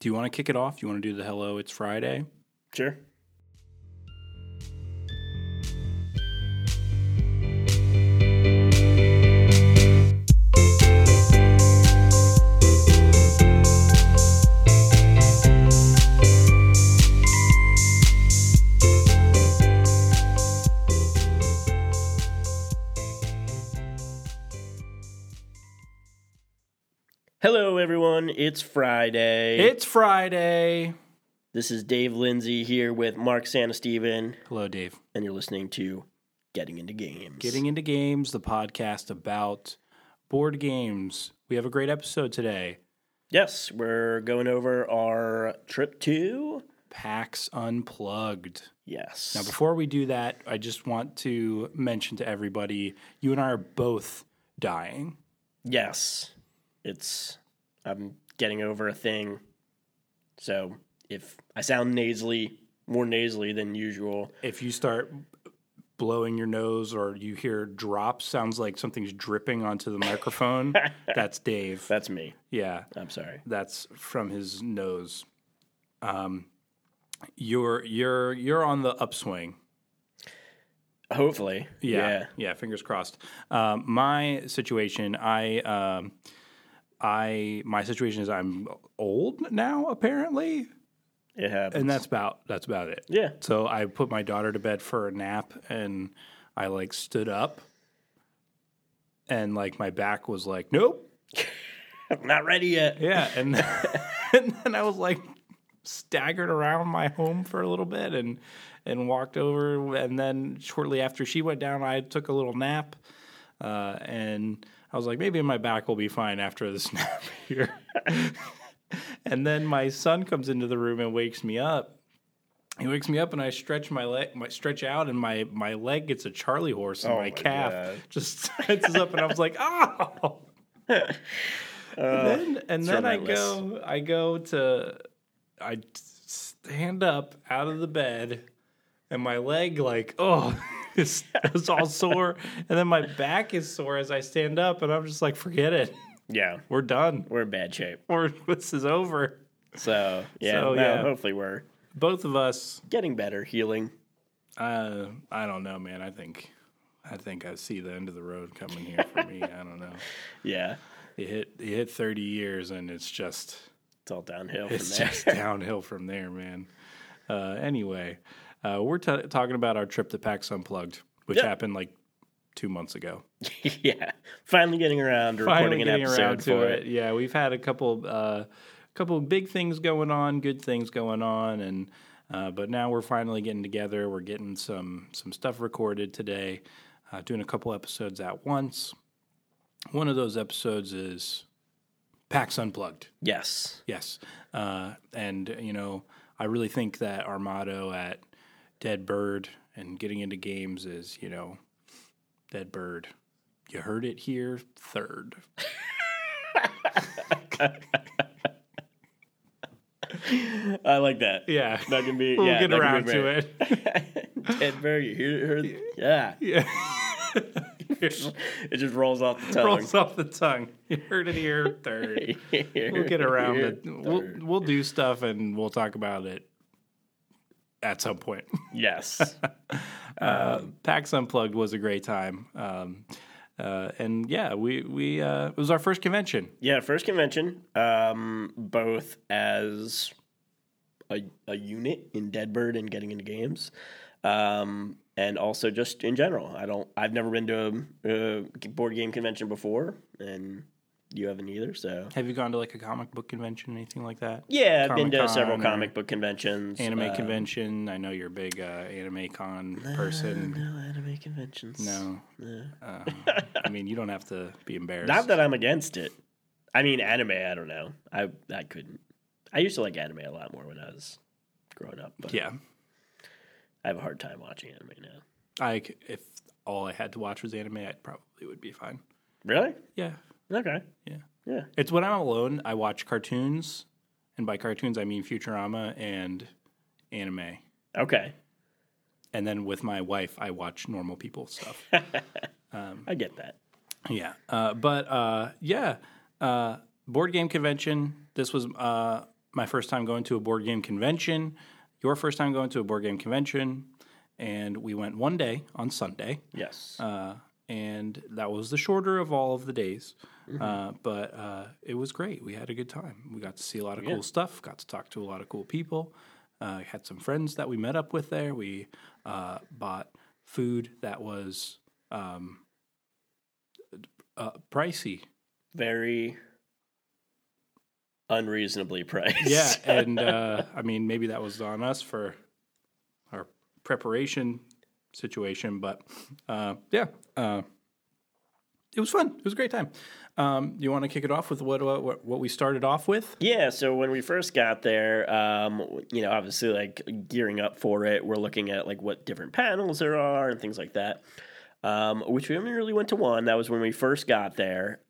Do you want to kick it off? You want to do the hello? It's Friday. Sure. It's Friday. It's Friday. this is Dave Lindsay here with Mark Santasteven, Hello, Dave. and you're listening to Getting Into Games. Getting into games, the podcast about board games. We have a great episode today. Yes, we're going over our trip to. PAX Unplugged. Yes. Now, before we do that, I just want to mention to everybody you and I are both dying. Yes. It's. I'm getting over a thing. So if I sound nasally, more nasally than usual, If you start blowing your nose or you hear drops, sounds like something's dripping onto the microphone, that's Dave. that's me. Yeah. I'm sorry. that's from his nose. Um, you're you're you're on the upswing. Hopefully. Yeah, yeah. fingers crossed. Um, my situation, I um, I my situation is I'm old now apparently, It happens. and that's about that's about it. yeah. So I put my daughter to bed for a nap, and I like stood up, and like my back was like, nope, I'm not ready yet. Yeah, and and then I was like staggered around my home for a little bit and and walked over and then shortly after she went down I took a little nap uh, and I was like maybe my back will be fine after this nap here. and then my son comes into the room and wakes me up. He wakes me up and I stretch my leg, my stretch out, and my my leg gets a Charlie horse, and Oh my, my calf God. just tenses up, and I was like, "Oh!" and uh, then, and then I go, I go to, I stand up out of the bed, and my leg like, oh, it's, all sore, and then my back is sore as I stand up, and I'm just like, forget it, Yeah. we're done, We're in bad shape. or this is over. So, yeah. So, no, yeah. Hopefully, we're Both of us, getting better, healing. uh, I don't know, man. I think, I think I see the end of the road coming here for me. I don't know. Yeah. You hit, you hit 30 years, and it's just. It's all downhill It's from there. just downhill from there, man. Uh, anyway, uh, we're t- talking about our trip to PAX Unplugged, which Yeah. happened like two months ago. yeah. Finally getting around to recording Finally an episode around to for it. Yeah, we've had a couple, uh, couple big things going on, good things going on, and uh, but now we're finally getting together. We're getting some some stuff recorded today, uh, doing a couple episodes at once. One of those episodes is PAX Unplugged. Yes. Yes. Uh, and, you know, I really think that our motto at Dead Bird and getting into games is, you know, Dead Bird. You heard it here third. I like that. Yeah. That can be. We'll yeah, get around to it. Ted Berg, you hear, heard, yeah. Yeah. It just rolls off the tongue. Rolls off the tongue. You heard it here third. We'll get around it. We'll, we'll do stuff and we'll talk about it at some point. Yes. uh, PAX Unplugged was a great time. Um, uh, and yeah, we, we uh, it was our first convention. Yeah, first convention, um, both as a, a unit in Deadbird and getting into games, um, and also just in general. I don't. I've never been to a, a board game convention before, and you haven't either. So Have you gone to like a comic book convention, anything like that? yeah, I've been to several comic book conventions, Anime uh, convention. I know you're a big uh, anime con person. No anime conventions. No, uh, I mean you don't have to be embarrassed. Not that I'm against it. I mean, anime. I don't know. I I couldn't. I used to like anime a lot more when I was growing up, but yeah, I have a hard time watching anime now. I if all I had to watch was anime, I probably would be fine. Really? Yeah, Okay. yeah. Yeah. It's when I'm alone. I watch cartoons, and by cartoons I mean Futurama and anime. Okay. And then with my wife, I watch normal people stuff. I get that. Yeah, uh, but uh, yeah, uh, board game convention. This was uh, my first time going to a board game convention, your first time going to a board game convention, and we went one day on Sunday, Yes. And that was the shorter of all of the days. Uh, but uh, it was great. We had a good time. We got to see a lot of cool stuff. Got to talk to a lot of cool people. Uh, had some friends that we met up with there. We uh, bought food that was um, uh, pricey. Very unreasonably priced. Yeah, and uh, I mean maybe that was on us for our preparation situation, but uh, yeah, uh, it was fun. It was a great time. Um, you want to kick it off with what, what what we started off with? Yeah, so when we first got there, um, you know, obviously like gearing up for it, we're looking at like what different panels there are and things like that. Um, which we only really went to one. That was when we first got there.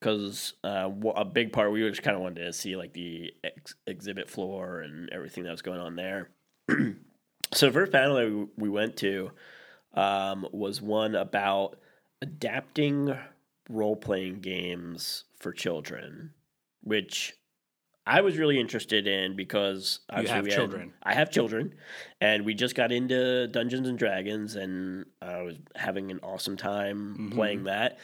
Because uh, a big part we just kind of wanted to see like the ex- exhibit floor and everything that was going on there. so the first panel that we, we went to um, was one about adapting role playing games for children, which I was really interested in because obviously have we had- children. I have children, and we just got into Dungeons and Dragons, and I was having an awesome time Mm-hmm. playing that.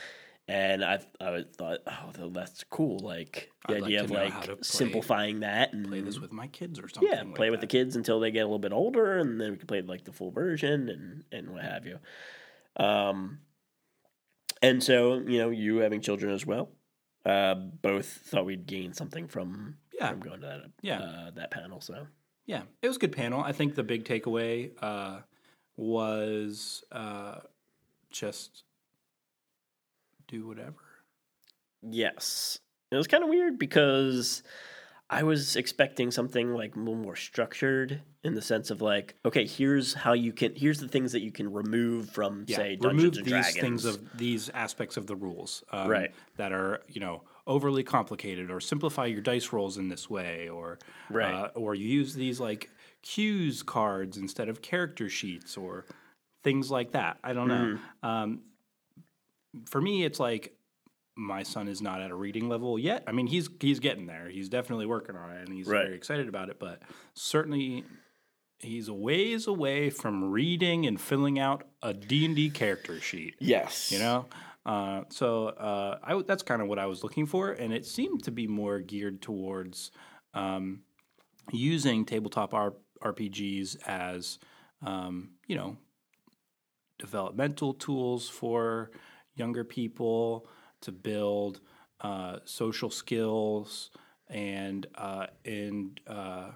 And I, I thought, oh, th- that's cool. Like the I'd idea to of like simplifying that and Play this with my kids or something. yeah, like play with the kids until they get a little bit older, and then we can play like the full version and and what have you. Um, and so you know, you having children as well, uh, both thought we'd gain something from Yeah. from going to that Yeah. uh, that panel. So Yeah, it was a good panel. I think the big takeaway uh, was uh, just do whatever. yes, it was kind of weird because I was expecting something like a little more structured in the sense of like, okay, here's how you can, here's the things that you can remove from Yeah, say remove Dungeons and these Dragons. things of these aspects of the rules, um, Right. That are you know overly complicated, or simplify your dice rolls in this way, or Right. uh, or you use these like cues cards instead of character sheets, or things like that. I don't know. Mm-hmm. Um, for me, it's like my son is not at a reading level yet. I mean, he's he's getting there. He's definitely working on it, and he's Right. very excited about it. But certainly, he's a ways away from reading and filling out a D and D character sheet. yes, You know, uh, so uh, I, w- that's kind of what I was looking for, and it seemed to be more geared towards um, using tabletop R- RPGs as um, you know developmental tools for younger people to build uh, social skills and uh, and uh,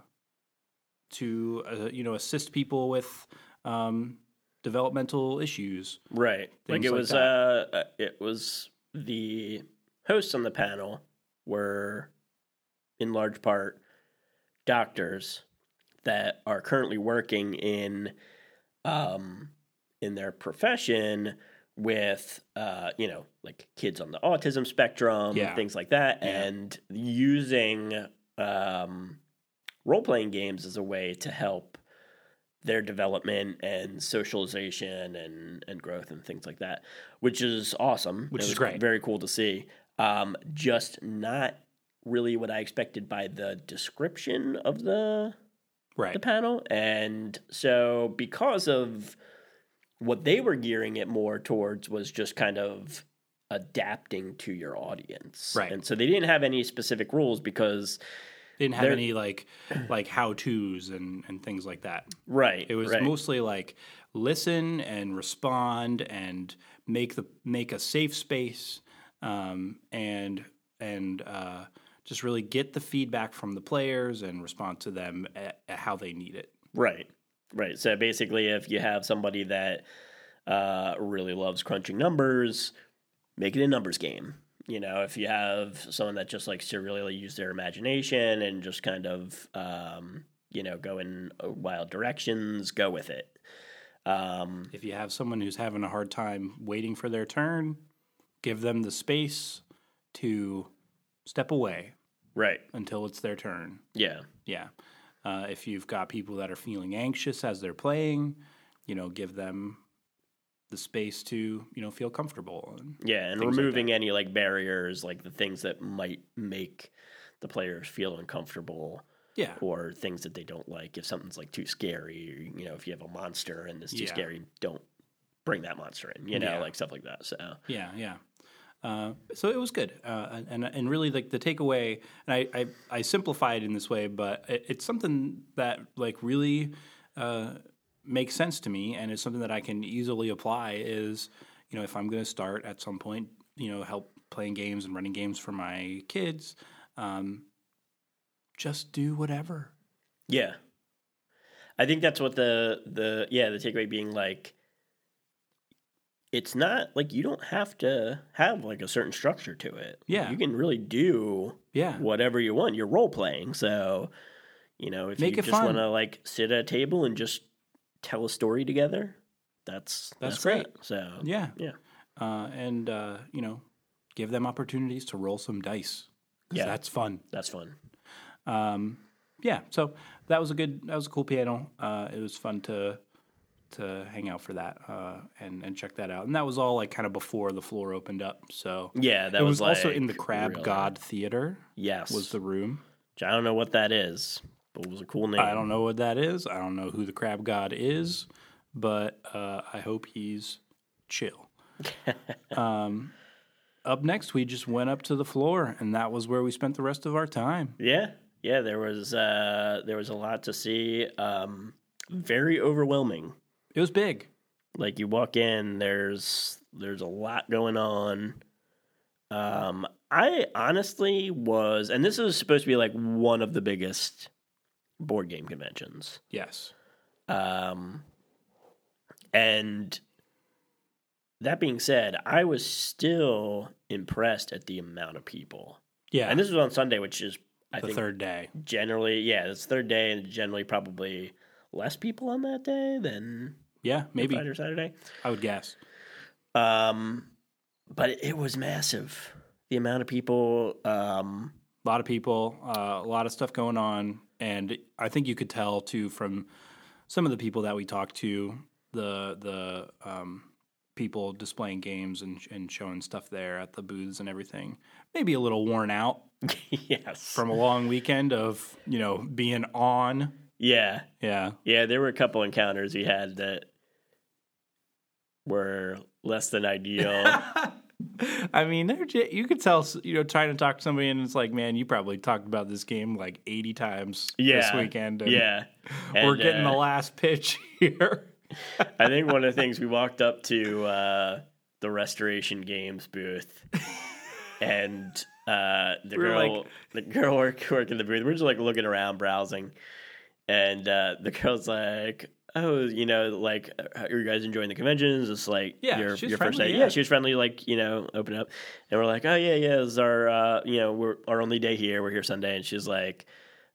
to uh, you know assist people with um, developmental issues. Right. Like it like was uh uh, it was the hosts on the panel were in large part doctors that are currently working in um in their profession with uh you know like kids on the autism spectrum Yeah. things like that Yeah. and using um role playing games as a way to help their development and socialization and, and growth and things like that, which is awesome. Which is great. Very cool to see. Um, just not really what I expected by the description of the Right. the panel, and so because of what they were gearing it more towards was just kind of adapting to your audience, Right. And so they didn't have any specific rules because, they didn't have any like like how tos and and things like that. right? It was right. mostly like listen and respond and make the make a safe space um, and and uh, just really get the feedback from the players and respond to them at, at how they need it. Right. Right. So basically, if you have somebody that uh, really loves crunching numbers, make it a numbers game. You know, if you have someone that just likes to really use their imagination and just kind of, um, you know, go in uh, wild directions, go with it. Um, If you have someone who's having a hard time waiting for their turn, give them the space to step away right. until it's their turn. Yeah. Yeah. Uh, if you've got people that are feeling anxious as they're playing, you know, give them the space to, you know, feel comfortable. And Yeah. And Things like removing any like barriers, like the things that might make the players feel uncomfortable Yeah. or things that they don't like. If something's like too scary, you know, if you have a monster and it's too Yeah. scary, don't bring that monster in. You know, Yeah. like stuff like that. So Yeah, yeah. Uh, so it was good, uh, and and really like the takeaway. And I, I I simplify it in this way, but it, it's something that like really uh, makes sense to me, and it's something that I can easily apply. Is you know if I'm going to start at some point, you know, help playing games and running games for my kids, um, just do whatever. yeah, I think that's what the the yeah the takeaway being like. It's not like you don't have to have like a certain structure to it. Yeah. you can really do Yeah, whatever you want. You're role playing, so you know if Make you just want to like sit at a table and just tell a story together, that's That's that's, great. it. So yeah, yeah, uh, and uh, you know, give them opportunities to roll some dice. Yeah. that's fun. that's fun. um, yeah, so that was a good, that was a cool piano. Uh, it was fun to to hang out for that uh, and and check that out. And that was all like kind of before the floor opened up. So Yeah, that it was, also like, in the Crab really- God Theater Yes, was the room. Which I don't know what that is, but it was a cool name. I don't know what that is. I don't know who the Crab God is, but uh, I hope he's chill. um, up next, we just went up to the floor, and that was where we spent the rest of our time. Yeah, yeah, there was uh, there was a lot to see. Um, very overwhelming. It was big. Like you walk in, there's there's a lot going on. Um, I honestly was, and this is supposed to be like one of the biggest board game conventions. Yes. Um, and that being said, I was still impressed at the amount of people. Yeah. And this was on Sunday, which is I the think third day. generally, yeah, it's third day, and generally probably less people on that day than Yeah, maybe. Friday or Saturday. I would guess. Um, but it was massive. The amount of people. Um, A lot of people, uh, a lot of stuff going on, and I think you could tell too from some of the people that we talked to, the the um, people displaying games and and showing stuff there at the booths and everything. Maybe a little worn out yes. from a long weekend of you know being on. Yeah, Yeah, yeah. There were a couple encounters we had that were less than ideal. I mean, they're you could tell you know trying to talk to somebody and it's like, man, you probably talked about this game like eighty times this weekend. And Yeah, we're And, getting uh, the last pitch here. I think one of the things we walked up to uh, the Restoration Games booth, and uh, the We were girl, like- the girl work, working the booth. We're just like looking around, browsing, and uh, the girl's like, "Oh, you know, like, are you guys enjoying the conventions? It's like Yeah, your your first day. yeah. Yeah. she was friendly. Like, you know, open up, and we're like, "Oh yeah, yeah, this is our, uh, you know, we're our only day here. We're here Sunday." And she's like,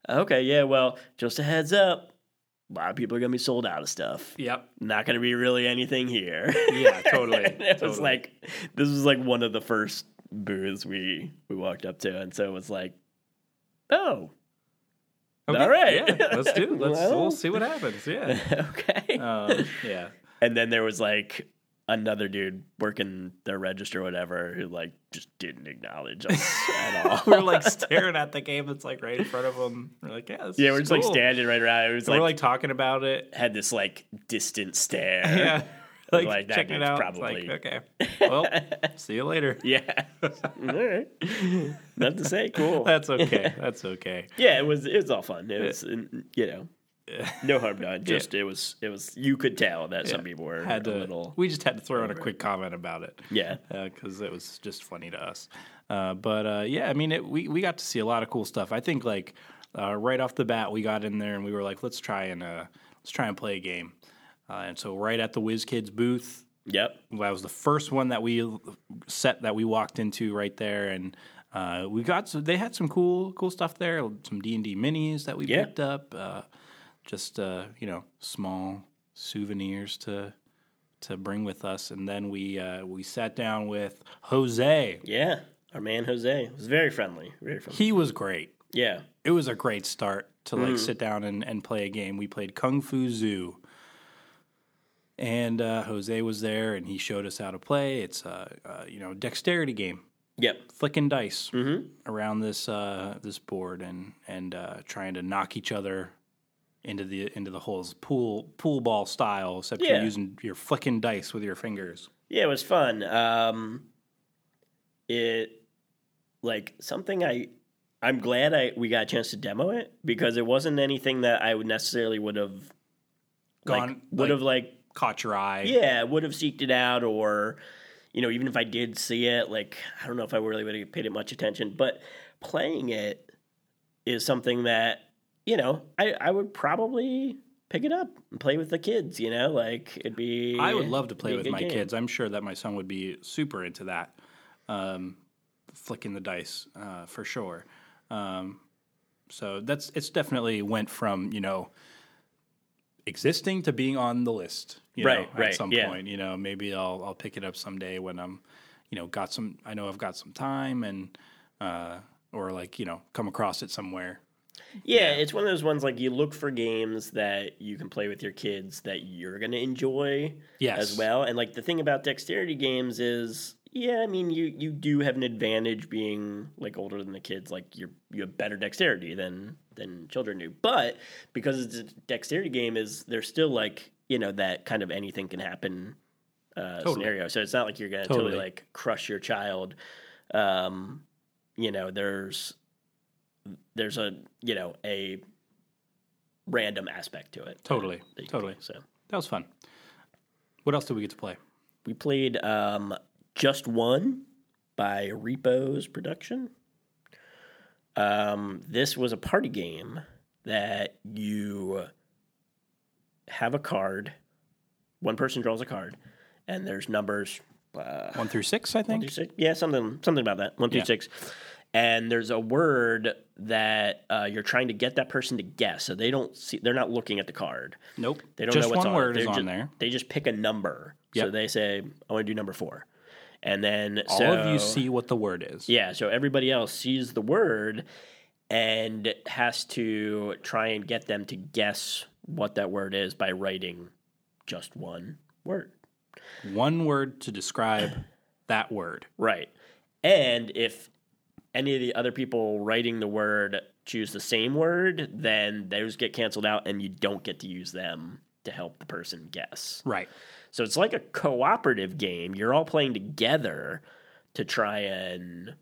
"Okay, yeah, well, just a heads up." A lot of people are gonna be sold out of stuff Yep. not going to be really anything here. Yeah, totally, it was like this was like one of the first booths we we walked up to, and so it was like, oh, Okay, all right, Yeah, let's do. it. Let's Well. we'll see what happens. Yeah. okay. Um, yeah. and then there was like another dude working their register, or whatever, who like just didn't acknowledge us at all. We're like staring at the game that's like right in front of them. We're like, yeah, yeah, we're just like standing right around. It was And like, we're like talking about it. had this like distant stare. Yeah. Like, Like, checking it out. probably- like, okay. Well, see you later. Yeah. all right. Nothing to say. Cool. That's okay. That's okay. Yeah, it was it was all fun. It was you know no harm done. Just it was it was you could tell that some people were Had a to. little We just had to throw in a quick comment about it. yeah because it was just funny to us. Uh, but uh, yeah, I mean, it, we we got to see a lot of cool stuff. I think like uh, right off the bat, we got in there and we were like, let's try and uh, let's try and play a game. Uh, and so right at the WizKids booth, yep that was the first one that we set that we walked into right there, and uh, we got some, they had some cool cool stuff there, some D and D minis that we Yeah. picked up, uh, just uh, you know small souvenirs to to bring with us, and then we uh, we sat down with Jose. yeah our man Jose was very friendly very friendly He was great. yeah It was a great start to like Mm. sit down and, and play a game. We played Kung Fu Zoo. And uh, Jose was there, and he showed us how to play. It's a, you know dexterity game, Yep. flicking dice around this uh, this board and and uh, trying to knock each other into the into the holes, pool pool ball style. Except Yeah. you're using you're flicking dice with your fingers. Yeah, it was fun. Um, it like something I I'm glad I we got a chance to demo it because it wasn't anything that I would necessarily would have like, Gone, would like- have like Caught your eye. yeah would have seeked it out or you know even if I did see it like I don't know if I really would have paid it much attention but playing it is something that you know I I would probably pick it up and play with the kids you know like it'd be I would love to play with my game. kids. I'm sure that my son would be super into that, um, flicking the dice uh, for sure. Um, so that's it's definitely went from you know existing to being on the list. You Right, know, right, At some yeah. point, you know, maybe I'll I'll pick it up someday when I'm, you know, got some. I know I've got some time and. Uh, or like you know, come across it somewhere. Yeah, it's one of those ones like you look for games that you can play with your kids that you're going to enjoy Yes. as well. And like the thing about dexterity games is, yeah, I mean you you do have an advantage being like older than the kids. Like you're you have better dexterity than than children do. But because it's a dexterity game, is there's still like you know that kind of anything can happen uh, Totally. scenario. So it's not like you're going to totally. Totally. like crush your child. Um, you know, there's there's a you know a random aspect to it. Totally, totally. do. So That was fun. What else did we get to play? we played um, just one by Repos Production. Um, this was a party game that you have a card. One person draws a card, and there's numbers uh, One through six, I think. through six? Yeah, something something about that. One through Yeah. six. And there's a word that uh, you're trying to get that person to guess, so they don't see. They're not looking at the card. Nope. They don't Just know what's one on word They're on there. They just pick a number. So they say, "I want to do number four. And then All so, of you see what the word is. Yeah, so everybody else sees the word and has to try and get them to guess what that word is by writing just one word. One word to describe that word. Right. And if any of the other people writing the word choose the same word, then those get canceled out and you don't get to use them to help the person guess. Right. So it's like a cooperative game. You're all playing together to try and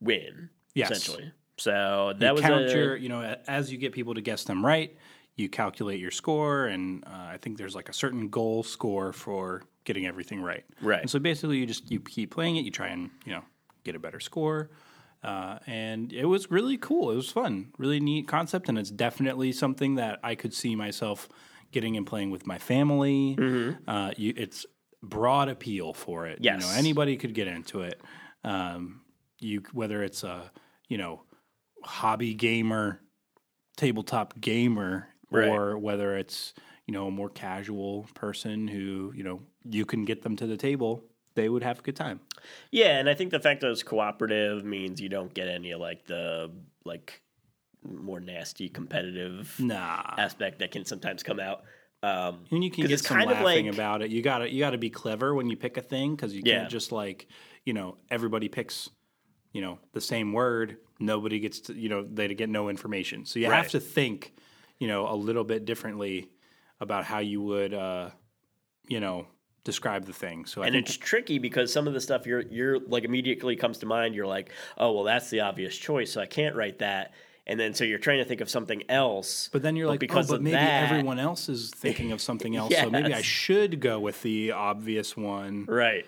win, Yes. essentially. So that you was count a, your, you know, as you get people to guess them right, you calculate your score, and uh, I think there's like a certain goal score for getting everything right. Right. And so basically, you just you keep playing it, you try and you know get a better score, uh, and it was really cool. It was fun, really neat concept, and it's definitely something that I could see myself getting and playing with my family. Uh, you, it's broad appeal for it. You Yes. know, anybody could get into it. Um, you whether it's a you know hobby gamer, tabletop gamer, Right. or whether it's you know a more casual person who you know you can get them to the table, they would have a good time. Yeah, and I think the fact that it's cooperative means you don't get any of like the like more nasty competitive Nah, aspect that can sometimes come out. Um, and you can get some kind of laughing like- about it. You gotta you gotta be clever when you pick a thing because you Yeah. can't just like you know everybody picks you know the same word. Nobody gets to you know they get no information. So you Right. have to think you know a little bit differently about how you would uh, you know describe the thing. So I and it's tricky because some of the stuff you're you're like immediately comes to mind. You're like, oh well, that's the obvious choice, so I can't write that. And then so you're trying to think of something else. But then you're like, because oh, but maybe that- everyone else is thinking of something else, so maybe I should go with the obvious one. right.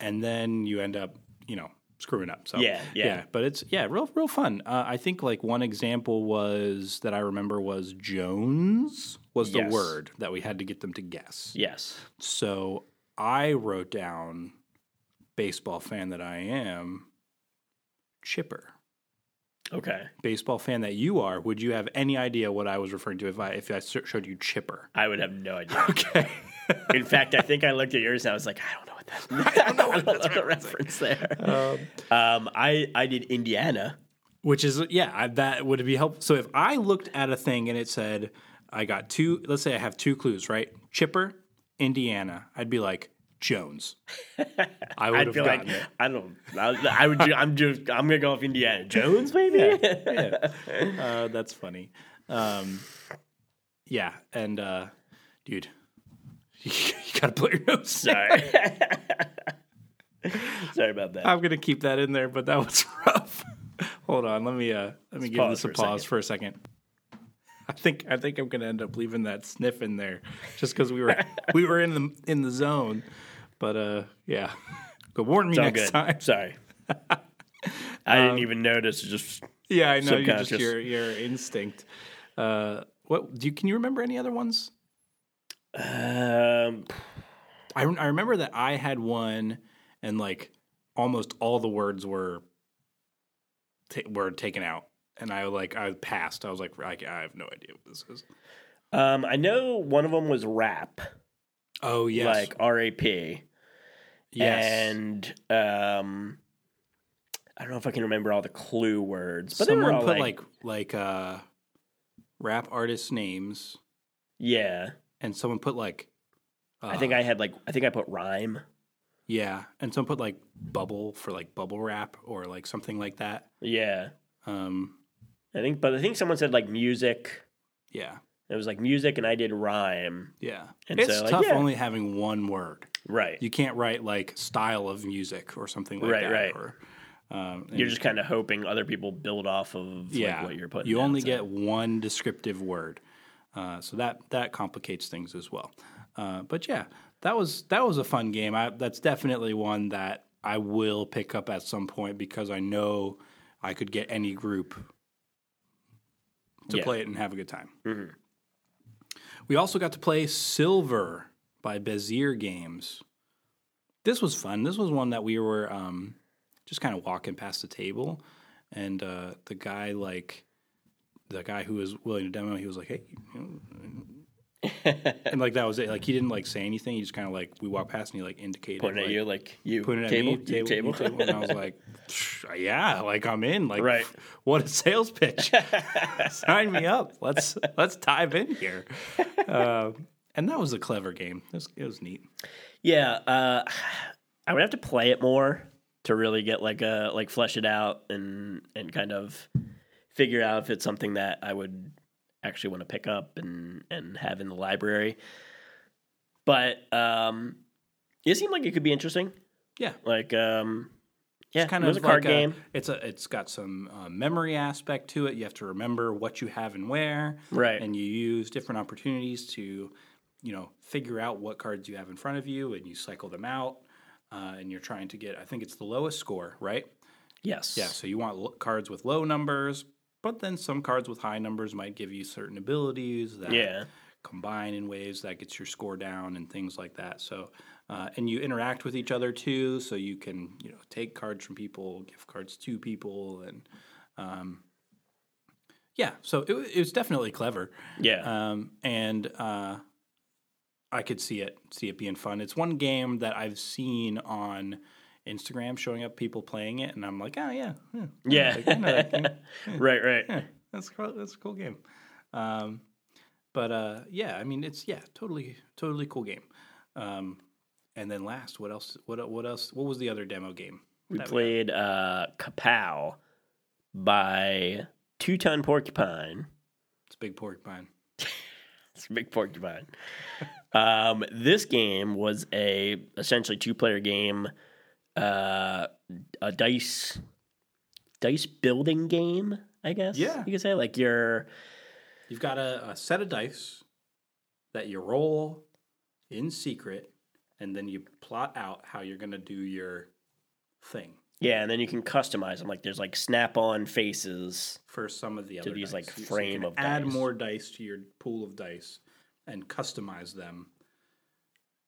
And then you end up, you know, screwing up. So Yeah, yeah. But it's yeah, real real fun. Uh, I think like one example was that I remember was Jones was the Yes. word that we had to get them to guess. Yes. So I wrote down baseball fan that I am, Chipper. Okay. Baseball fan that you are, would you have any idea what I was referring to if I if I showed you Chipper? I would have no idea. Okay. In fact, I think I looked at yours and I was like, I don't know what that. I don't know what that's the reference there. Um, I I did Indiana. Which is yeah, I, that would be helpful. So if I looked at a thing and it said I got two, let's say I have two clues, right? Chipper, Indiana. I'd be like Jones. I would have gotten like it. I don't. I, I would. I'm just. I'm gonna go off Indiana Jones, maybe. Yeah. Uh, that's funny. Um, yeah, and uh, dude, you, gotta blow your nose. Sorry. Sorry about that. I'm gonna keep that in there, but that was rough. Hold on, let me uh, let me give this a for a pause for a second. I think I think I'm gonna end up leaving that sniff in there just because we were we were in the in the zone. But uh, yeah, go warn me next good. time. Sorry. I didn't even notice. Just Yeah, I know you just your your instinct. Uh, what do you can you remember any other ones? um, I I remember that I had one, and like almost all the words were ta- were taken out, and I like I passed. I was like, I, I have no idea what this is. um, I know one of them was rap, Oh yes, like R A P, yes. and um, I don't know if I can remember all the clue words, but someone put like, like like uh, rap artist names, yeah. and someone put like. Uh, I think I had like I think I put rhyme. yeah, and someone put like bubble for like bubble wrap or like something like that. Yeah, Um, I think, but I think someone said like music. yeah, It was like music, and I did rhyme. yeah. And it's so, like, tough yeah. only having one word. Right. You can't write like style of music or something like Right, that. right. Or, um, You're just kind of hoping other people build off of yeah, like what you're putting. You only so. get one descriptive word, uh, so that that complicates things as well. Uh, but yeah, that was that was a fun game. I, that's definitely one that I will pick up at some point because I know I could get any group to Yeah. play it and have a good time. Mhm. We also got to play Silver by Bezier Games. This was fun. This was one that we were um, just kind of walking past the table, and uh, the guy like the guy who was willing to demo, he was like, "Hey," and like that was it. Like he didn't like say anything. He just kind of like we walked past and he like indicated pointing like, at you like you pointing at table, me, you table, table. table, and I was like, "Yeah, like I'm in." Like, Right. what a sales pitch! Sign me up. Let's let's dive in here. Uh, and that was a clever game. It was, it was neat. Yeah, uh, I would have to play it more to really get like a like flesh it out and and kind of figure out if it's something that I would actually want to pick up and and have in the library. But um, it seemed like it could be interesting. Yeah, Like um, yeah, it's kind it was of a card like game. it's a it's got some uh, memory aspect to it. You have to remember what you have and where, Right. And you use different opportunities to, you know, figure out what cards you have in front of you, and you cycle them out. Uh, and you're trying to get, I think it's the lowest score, right? yes. Yeah. So you want lo- cards with low numbers, but then some cards with high numbers might give you certain abilities that Yeah. combine in ways that gets your score down and things like that. So, uh, and you interact with each other too, so you can you know take cards from people, give cards to people, and um, yeah. So it, it was definitely clever, Yeah. um, and uh, I could see it see it being fun. It's one game that I've seen on. Instagram showing up people playing it, and I'm like, oh yeah, yeah, yeah. like, I know that game. right. Right. Yeah, that's cool. That's a cool game. Um, but uh, yeah, I mean, it's yeah, totally, totally cool game. Um, and then last, what else? What what else? What was the other demo game? We played uh, Kapow by Two Ton Porcupine. It's Big Porcupine. It's a big porcupine. um, this game was a essentially two player game, uh, a dice dice building game. I guess. Yeah. you could say like you're You've got a, a set of dice that you roll in secret, and then you plot out how you're going to do your thing yeah, and then you can customize them. Like there's like snap on faces. for some of the other these, dice. like, So you frame can of add dice. more dice to your pool of dice and customize them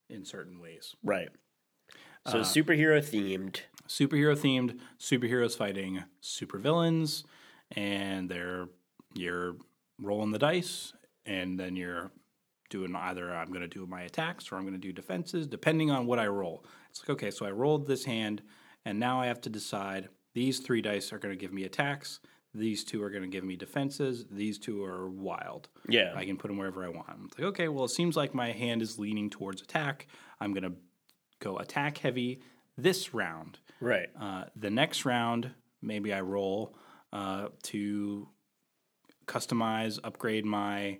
in certain ways. Right. So Uh, superhero themed. superhero themed superheroes fighting supervillains and they're you're rolling the dice and then you're doing either I'm going to do my attacks or I'm going to do defenses depending on what I roll. It's like okay, so I rolled this hand and now I have to decide these three dice are going to give me attacks, these two are going to give me defenses, these two are wild. Yeah. I can put them wherever I want. It's like, okay, well, it seems like my hand is leaning towards attack. I'm going to go attack heavy this round. Right. Uh, the next round, maybe I roll uh, to customize, upgrade my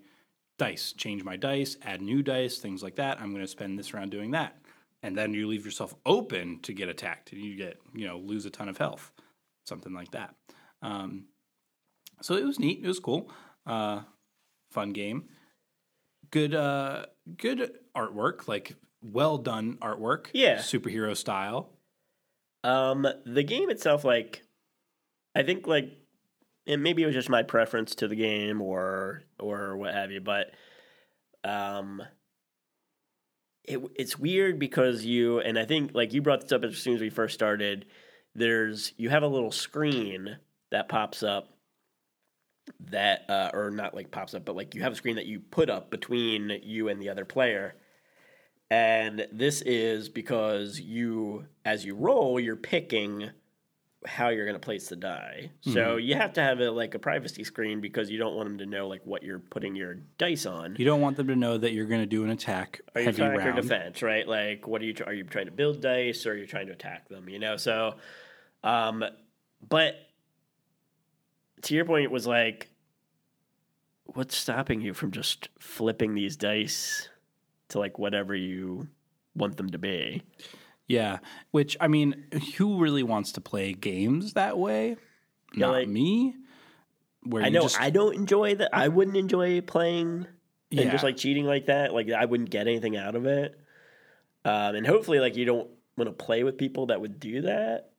dice, change my dice, add new dice, things like that. I'm going to spend this round doing that. And then you leave yourself open to get attacked and you get, you know, lose a ton of health, something like that. Um, so it was neat. It was cool. Uh, fun game. Good, uh, good artwork, like well done artwork. Yeah. Superhero style. Um, the game itself, like, I think like, and maybe it was just my preference to the game or or what have you, but um, it it's weird because you and I think like you brought this up as soon as we first started. There's you have a little screen that pops up that uh, or not like pops up, but like you have a screen that you put up between you and the other player. And this is because you, as you roll, you're picking how you're going to place the die. So you have to have a like a privacy screen because you don't want them to know like what you're putting your dice on. You don't want them to know that you're going to do an attack Are you attack or defense, right? Like, what are you? Are you trying to build dice or are you trying to attack them? You know, so, um, but to your point, it was like, what's stopping you from just flipping these dice to like whatever you want them to be? Yeah, which I mean, who really wants to play games that way? Yeah, Not like- me. Where I you know just, I don't enjoy that. I wouldn't enjoy playing and Yeah. just like cheating like that. Like I wouldn't get anything out of it. Um, and hopefully, like you don't want to play with people that would do that.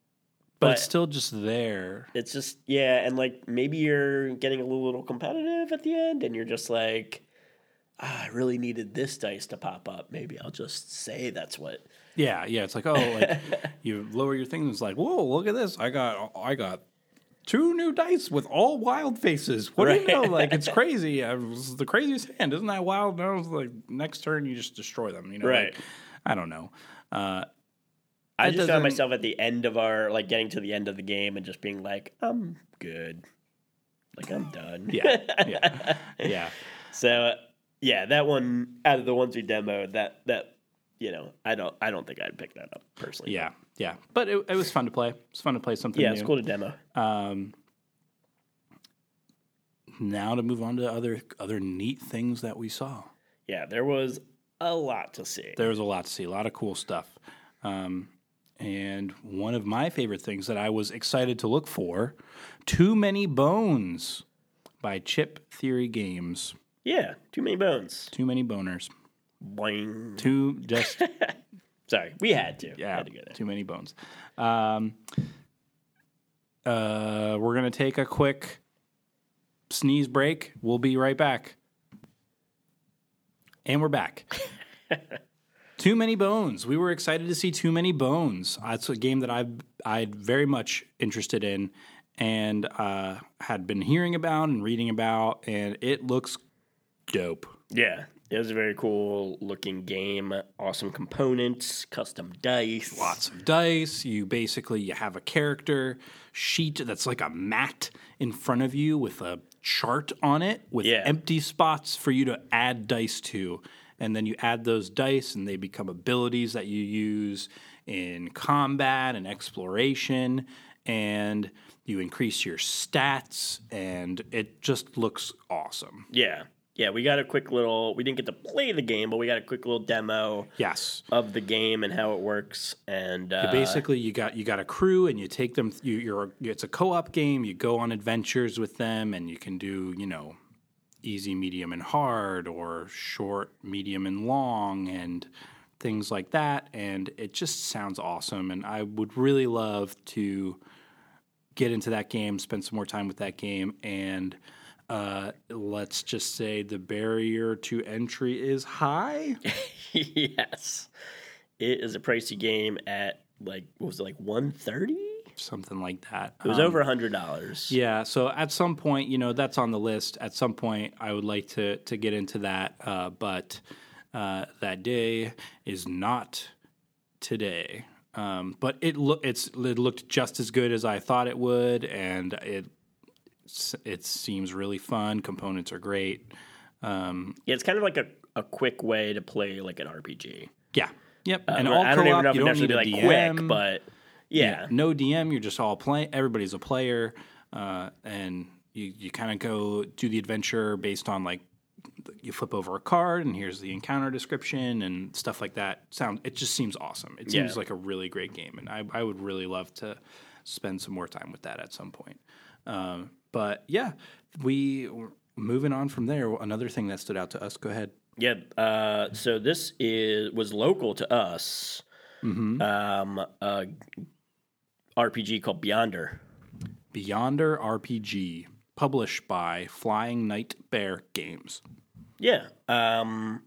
But it's still just there. it's just yeah, and like maybe you're getting a little, competitive at the end, and you're just like, ah, I really needed this dice to pop up. Maybe I'll just say that's what. Yeah, yeah. It's like oh, like you lower your thing. And It's like whoa, look at this. I got I got two new dice with all wild faces. What do you know? Like it's crazy. It was the craziest hand. Isn't that wild? No, it's like next turn you just destroy them. You know, Right. Like, I don't know. Uh, I just found myself at the end of our like getting to the end of the game and just being like, I'm good, like I'm done. yeah, yeah, yeah. So yeah, that one out of the ones we demoed, that that you know, I don't I don't think I'd pick that up personally. Yeah, yeah. But it, it was fun to play. It's fun to play something yeah, new. it's cool to demo. Um, now to move on to other other neat things that we saw. Yeah, there was a lot to see. There was a lot to see, a lot of cool stuff. Um, and one of my favorite things that I was excited to look for, Too Many Bones by Chip Theory Games. Yeah, too many bones. Too many boners. Boing. Too just Sorry, we had to. yeah, had to too many bones. Um, uh, we're gonna take a quick sneeze break. We'll be right back, and we're back. Too many bones. We were excited to see Too Many Bones. That's a game that I've I'd very much interested in, and uh, had been hearing about and reading about, and it looks dope. Yeah, it was a very cool looking game. Awesome components, custom dice. lots of dice. You basically you have a character sheet that's like a mat in front of you with a chart on it with Yeah. empty spots for you to add dice to. And then you add those dice and they become abilities that you use in combat and exploration and you increase your stats and it just looks awesome. Yeah, yeah. We got a quick little. We didn't get to play the game, but we got a quick little demo Yes. of the game and how it works. And uh, basically you got you got a crew and you take them you, you're it's a co-op game you go on adventures with them and you can do you know easy medium and hard or short medium and long and things like that and it just sounds awesome and i would really love to get into that game spend some more time with that game and uh, let's just say the barrier to entry is high yes, it is a pricey game at like what was it like one thirty? Something like that It was Um, over a hundred dollars. Yeah, so at some point, you know, that's on the list. At some point, I would like to to get into that, uh, but uh, that day is not today. Um, but it look it's it looked just as good as I thought it would, and it it seems really fun. Components are great. Um, Yeah, it's kind of like a, a quick way to play like an RPG. yeah, Yep. Uh, and all I don't even co-op, know if you it don't need a be like DM. quick, but yeah, no DM. You're just all playing. Everybody's a player, uh, and you you kind of go do the adventure based on like you flip over a card and here's the encounter description and stuff like that. Sound it just seems awesome. It seems Yeah. like a really great game, and I I would really love to spend some more time with that at some point. Um, but yeah, we moving on from there. Another thing that stood out to us. Go ahead. Yeah. Uh, so this is was local to us. Mm-hmm. Um, a RPG called Beyonder. Beyonder RPG, published by Flying Night Bear Games. Yeah. Um,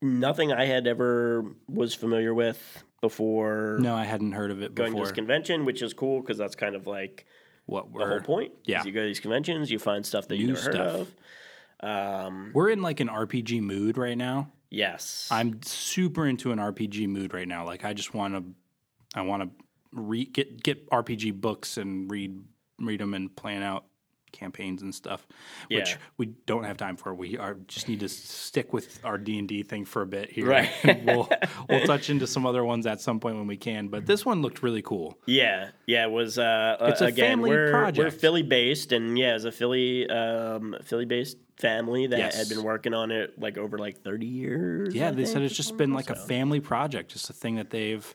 nothing I had ever was familiar with before No, I hadn't heard of it going to before. this convention, which is cool because that's kind of like what the whole point. yeah. You go to these conventions, you find stuff that you never heard of. Um, we're in like an RPG mood right now. yes. I'm super into an RPG mood right now. Like I just want to, I want to read get get RPG books and read read them and plan out campaigns and stuff, which we don't have time for. We are just need to stick with our D and D thing for a bit here. Right. we'll we'll touch into some other ones at some point when we can. But this one looked really cool. Yeah, yeah, it was. Uh, It's a again, family we're, We're. Philly based, and yeah, it's a Philly, um, Philly based family that Yes. had been working on it like over like thirty years. Yeah, I they said it's just been like a family project, just a thing that they've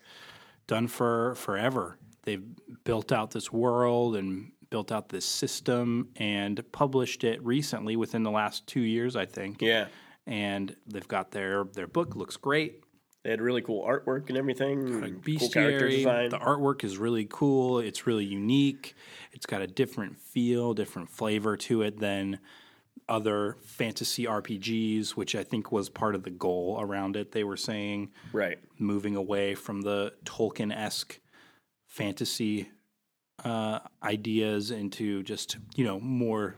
done for forever. They've built out this world and built out this system and published it recently within the last two years, I think. Yeah, And they've got their their book looks great. they had really cool artwork and everything. cool character Bestiary. design. The artwork is really cool. It's really unique. It's got a different feel, different flavor to it than other fantasy RPGs, which I think was part of the goal around it. They were saying right. moving away from the Tolkien esque fantasy uh, ideas into just you know more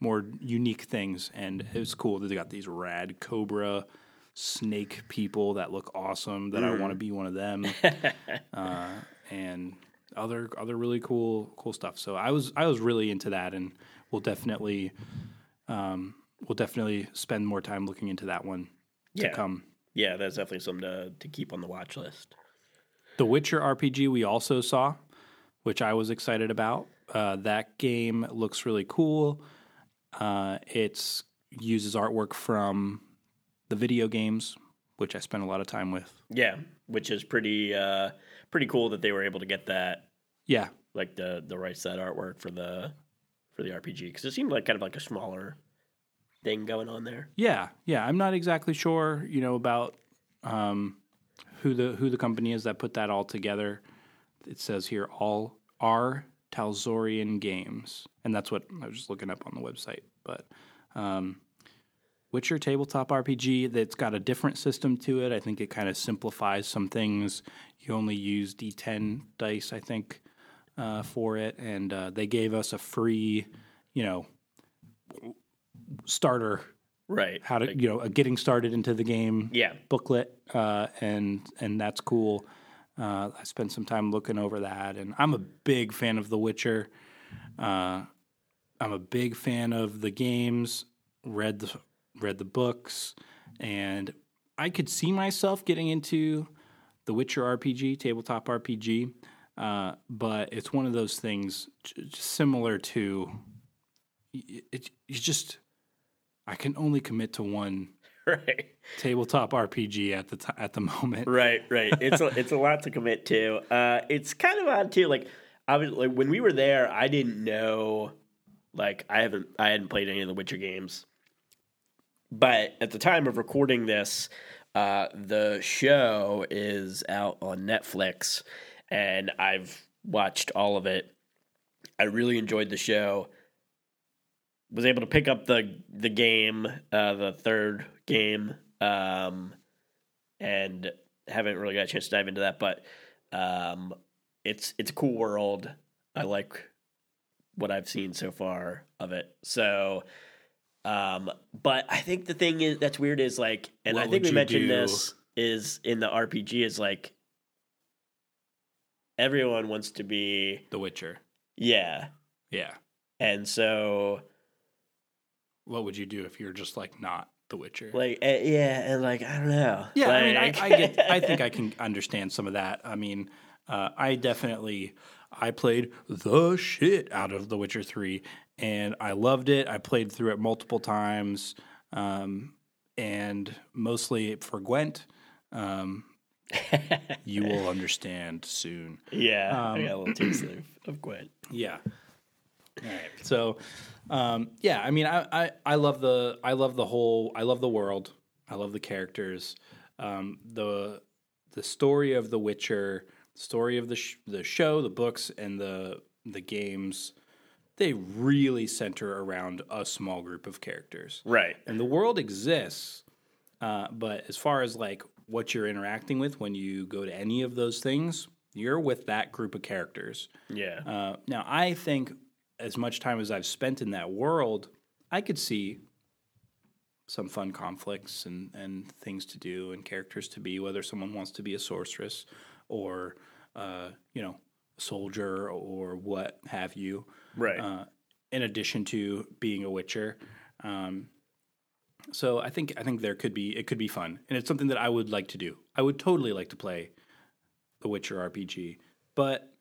more unique things, and it was cool. That they got these rad cobra snake people that look awesome. That I want to be one of them, uh, and other other really cool cool stuff. So I was I was really into that, and we'll definitely um, we'll definitely spend more time looking into that one to come. Yeah, that's definitely something to to keep on the watch list. The Witcher RPG we also saw, which I was excited about. Uh, that game looks really cool. Uh, it's uses artwork from the video games, which I spent a lot of time with. Yeah, which is pretty uh, pretty cool that they were able to get that Yeah, like the the rights to that artwork for the for the RPG because it seemed like kind of like a smaller thing going on there. yeah, yeah. I'm not exactly sure, you know, about um, who the who the company is that put that all together. It says here all are Talsorian Games, and that's what I was just looking up on the website. But um, Witcher tabletop RPG that's got a different system to it. I think it kind of simplifies some things. You only use D10 dice, I think, uh, for it, and uh, they gave us a free, you know, starter Right. how to you know a getting started into the game Yeah. booklet uh, and and that's cool uh, i spent some time looking over that and i'm a big fan of the witcher uh, i'm a big fan of the games read the read the books and i could see myself getting into the witcher rpg tabletop rpg uh, but it's one of those things j- similar to it, it, you just I can only commit to one Right. tabletop RPG at the t- at the moment. Right, right. It's a, it's a lot to commit to. Uh, it's kind of odd too. Like I was like when we were there, I didn't know. Like I haven't I hadn't played any of the Witcher games, but at the time of recording this, uh, the show is out on Netflix, and I've watched all of it. I really enjoyed the show. Was able to pick up the the game, uh, the third game, um, and haven't really got a chance to dive into that. But um, it's it's a cool world. I like what I've seen so far of it. So, um, but I think the thing is that's weird is like, and What I think we mentioned do? this is in the RPG is like everyone wants to be The Witcher. yeah, Yeah. and so What would you do if you're just like not? The Witcher. Like, uh, yeah, and like I don't know. Yeah, I mean, I, I get. I think I can understand some of that. I mean, uh, I definitely I played the shit out of The Witcher Three, and I loved it. I played through it multiple times, um, and mostly for Gwent. Um, you will understand soon. yeah, Um, I got a little taste of, of Gwent. Yeah. All right. So, um, yeah, I mean, I, I, I love the I love the whole I love the world. I love the characters. Um, the the story of The Witcher, story of the sh- the show, the books, and the the games. They really center around a small group of characters, Right. and the world exists. Uh, but as far as like what you're interacting with when you go to any of those things, you're with that group of characters. Yeah. Uh, now, I think as much time as I've spent in that world, I could see some fun conflicts and, and things to do and characters to be, whether someone wants to be a sorceress or, uh, you know, a soldier or what have you, right. uh, in addition to being a witcher. Um, so I think I think there could be it could be fun, and it's something that I would like to do. I would totally like to play the Witcher RPG, but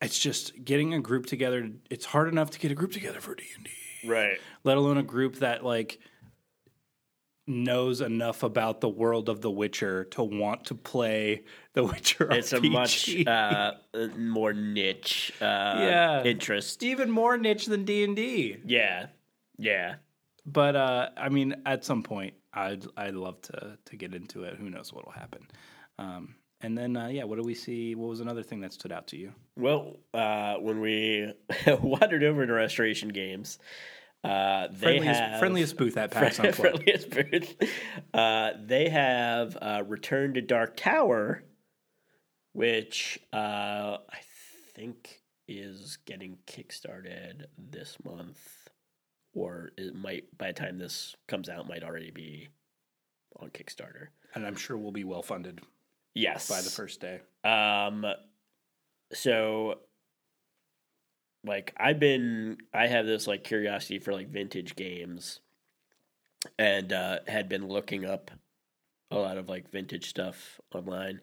it's just getting a group together. It's hard enough to get a group together for D and D, right. let alone a group that like knows enough about the world of The Witcher to want to play the Witcher It's a much uh, uh, more niche uh, Yeah. interest. even more niche than D and D. Yeah. Yeah. But uh, I mean, at some point, I'd I'd love to to get into it. Who knows what'll happen? Um, and then uh, yeah, what do we see? What was another thing that stood out to you? Well, uh, when we wandered over to Restoration Games, uh, they Friendliest, have friendliest booth at PAX Unplugged. friendliest booth. Uh, they have uh, Return to Dark Tower, which uh, I think is getting kickstarted this month, or it might by the time this comes out might already be on Kickstarter. and I'm sure we'll be well funded Yes, by the first day. Um, so like I've been, I have this like curiosity for like vintage games, and uh, had been looking up a lot of like vintage stuff online,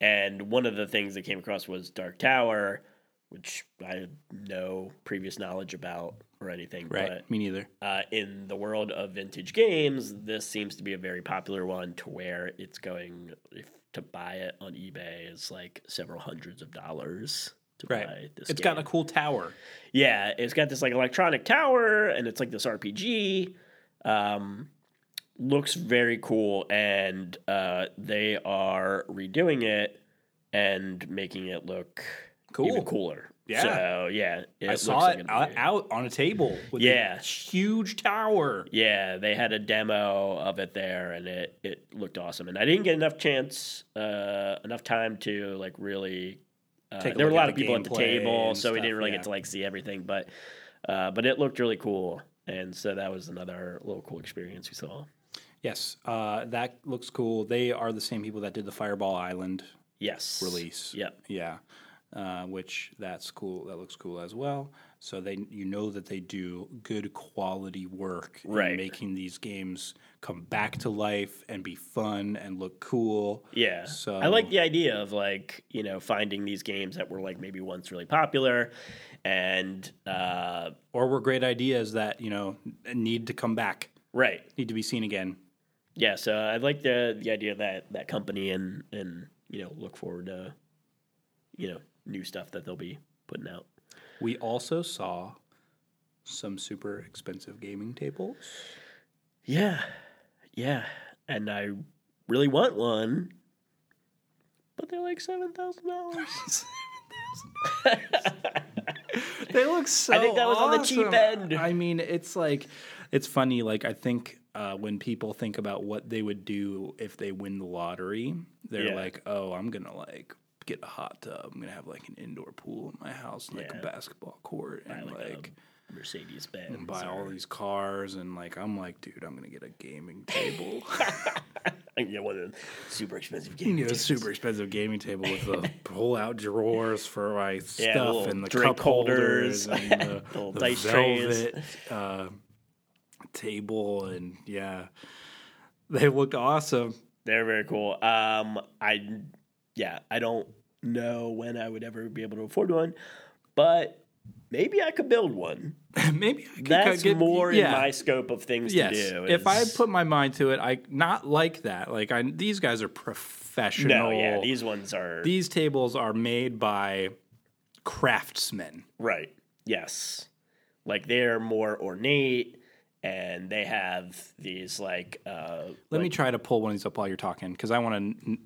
and one of the things that came across was Dark Tower, which I had no previous knowledge about or anything, Right, but me neither. uh, in the world of vintage games, this seems to be a very popular one to where it's going if to buy it on eBay is like several hundreds of dollars to Right, buy this. it's game. got a cool tower. yeah, it's got this like electronic tower, and it's like this RPG. Um, looks very cool, and uh, they are redoing it and making it look Cool. even cooler. Yeah. so yeah, it I looks saw like it out, out on a table with Yeah. a huge tower. Yeah, they had a demo of it there, and it it looked awesome. And I didn't get enough chance, uh, enough time to like really. Uh, Take there were a lot of people at the table, so we didn't really yeah. get to like see everything. But uh, but it looked really cool, and so that was another little cool experience we saw. Yes, uh, that looks cool. They are the same people that did the Fireball Island Yes, release. Yep. Yeah, uh, which that's cool. That looks cool as well. So they, you know, that they do good quality work Right. in making these games come back to life and be fun and look cool. Yeah. So- I like the idea of like, you know, finding these games that were like maybe once really popular and uh Or were great ideas that you know need to come back, right. need to be seen again. Yeah, so I like the the idea of that that company and and you know, look forward to you know, new stuff that they'll be putting out. We also saw some super expensive gaming tables. Yeah. Yeah. And I really want one. But they're like seven thousand dollars. They look so. I think that was on the cheap end. I mean, it's like, it's funny. Like I think uh, when people think about what they would do if they win the lottery, they're Yeah. like, "Oh, I'm gonna like get a hot tub. I'm gonna have like an indoor pool in my house, and like Yeah. a basketball court, and like, like." Mercedes Benz. and buy all these cars and like I'm like, dude, I'm gonna get a gaming table. Get one of the super expensive you know, a super expensive gaming table with the pull out drawers for my stuff and the cup holders, holders, and the, the dice trays. velvet uh, table, and yeah, they looked awesome. They're very cool. Um, I yeah, I don't know when I would ever be able to afford one, but maybe I could build one. Maybe I could That's get, more yeah. in my scope of things Yes, to do. if I put my mind to it, I not like that. Like I, these guys are professional. no, yeah, these ones are these tables are made by craftsmen. right. Yes, like they're more ornate, and they have these like uh, Let me try to pull one of these up while you're talking because I want to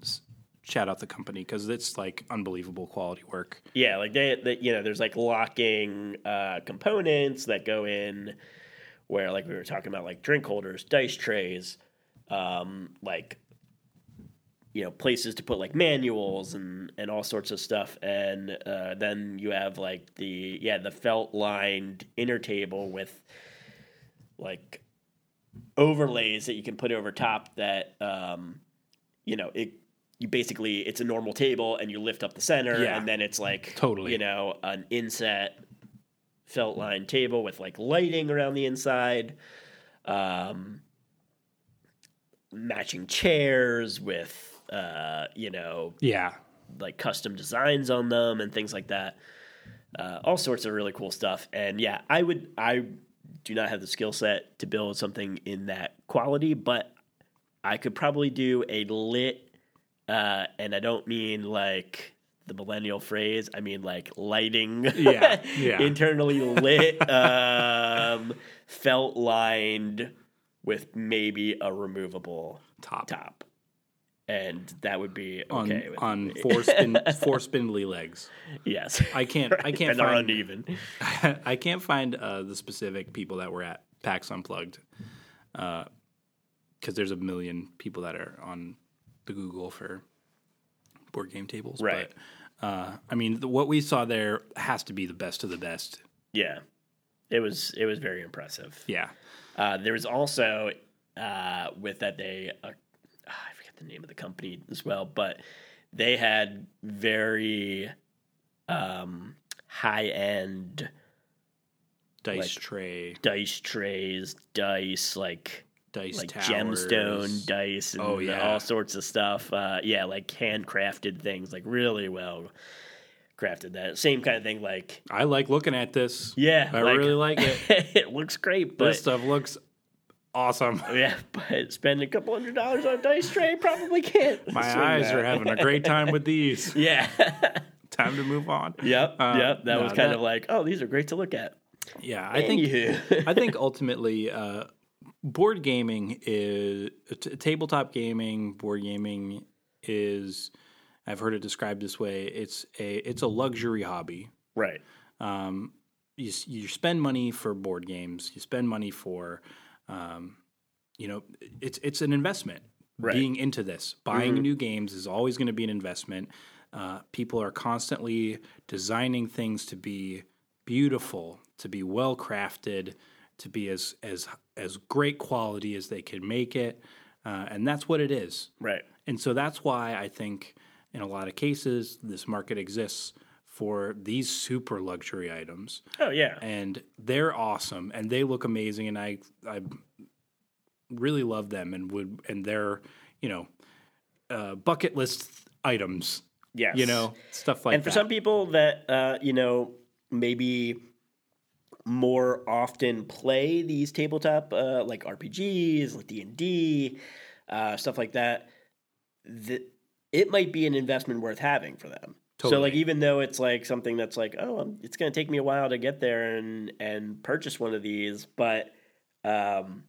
shout out the company because it's like unbelievable quality work. Yeah, like they, they you know, there's like locking uh, components that go in where, like we were talking about, like drink holders, dice trays, um, like you know, places to put like manuals and and all sorts of stuff, and uh, then you have like the yeah the felt lined inner table with like overlays that you can put over top that um, you know it you basically it's a normal table and you lift up the center Yeah. and then it's like Totally. you know an inset felt line table with like lighting around the inside um matching chairs with uh you know Yeah, like custom designs on them and things like that. Uh, all sorts of really cool stuff. And yeah, I would I do not have the skill set to build something in that quality, but I could probably do a lit uh, and I don't mean like the millennial phrase. I mean like lighting, Yeah, yeah. internally lit, um, felt lined with maybe a removable top, top, and that would be on okay with on me. four spin four spindly legs. Yes, I can't I can't and find uneven. I can't find uh, the specific people that were at PAX Unplugged Uh, because there's a million people that are on the Google for board game tables. Right. But, uh, I mean, the, what we saw there has to be the best of the best. Yeah, it was it was very impressive. Yeah. Uh, there was also uh, with that they uh, I forget the name of the company as well, but they had very um, high end Dice Like- tray, dice trays, dice like dice like towers. gemstone dice and Oh, yeah. all sorts of stuff. Uh, yeah, like handcrafted things, like really well crafted. That same kind of thing. Like I like looking at this. yeah, I really like it. it looks great, but this stuff looks awesome. yeah, but spending a couple hundred dollars on a dice tray probably can't. My eyes that. are having a great time with these. yeah. Time to move on. yep. Uh, yep. That no, was kind that- of like, oh, these are great to look at. Yeah, I think I think ultimately, uh, board gaming is t- tabletop gaming. Board gaming is, I've heard it described this way. It's a it's a luxury hobby. right. Um, you you spend money for board games. You spend money for, um, you know, it's it's an investment. Right. Being into this, buying new games is always going to be an investment. Uh, people are constantly designing things to be beautiful, to be well crafted, to be as as as great quality as they can make it, uh, and that's what it is. Right. And so that's why I think in a lot of cases this market exists for these super luxury items. Oh yeah. And they're awesome and they look amazing and I I really love them and would and they're, you know, uh, bucket list items, Yes. you know, stuff like that. and for that. some people that uh, you know maybe more often play these tabletop uh, like RPGs, like D and D, uh, stuff like that, that it might be an investment worth having for them. So like even though it's like something that's like oh um, it's going to take me a while to get there and and purchase one of these, but um,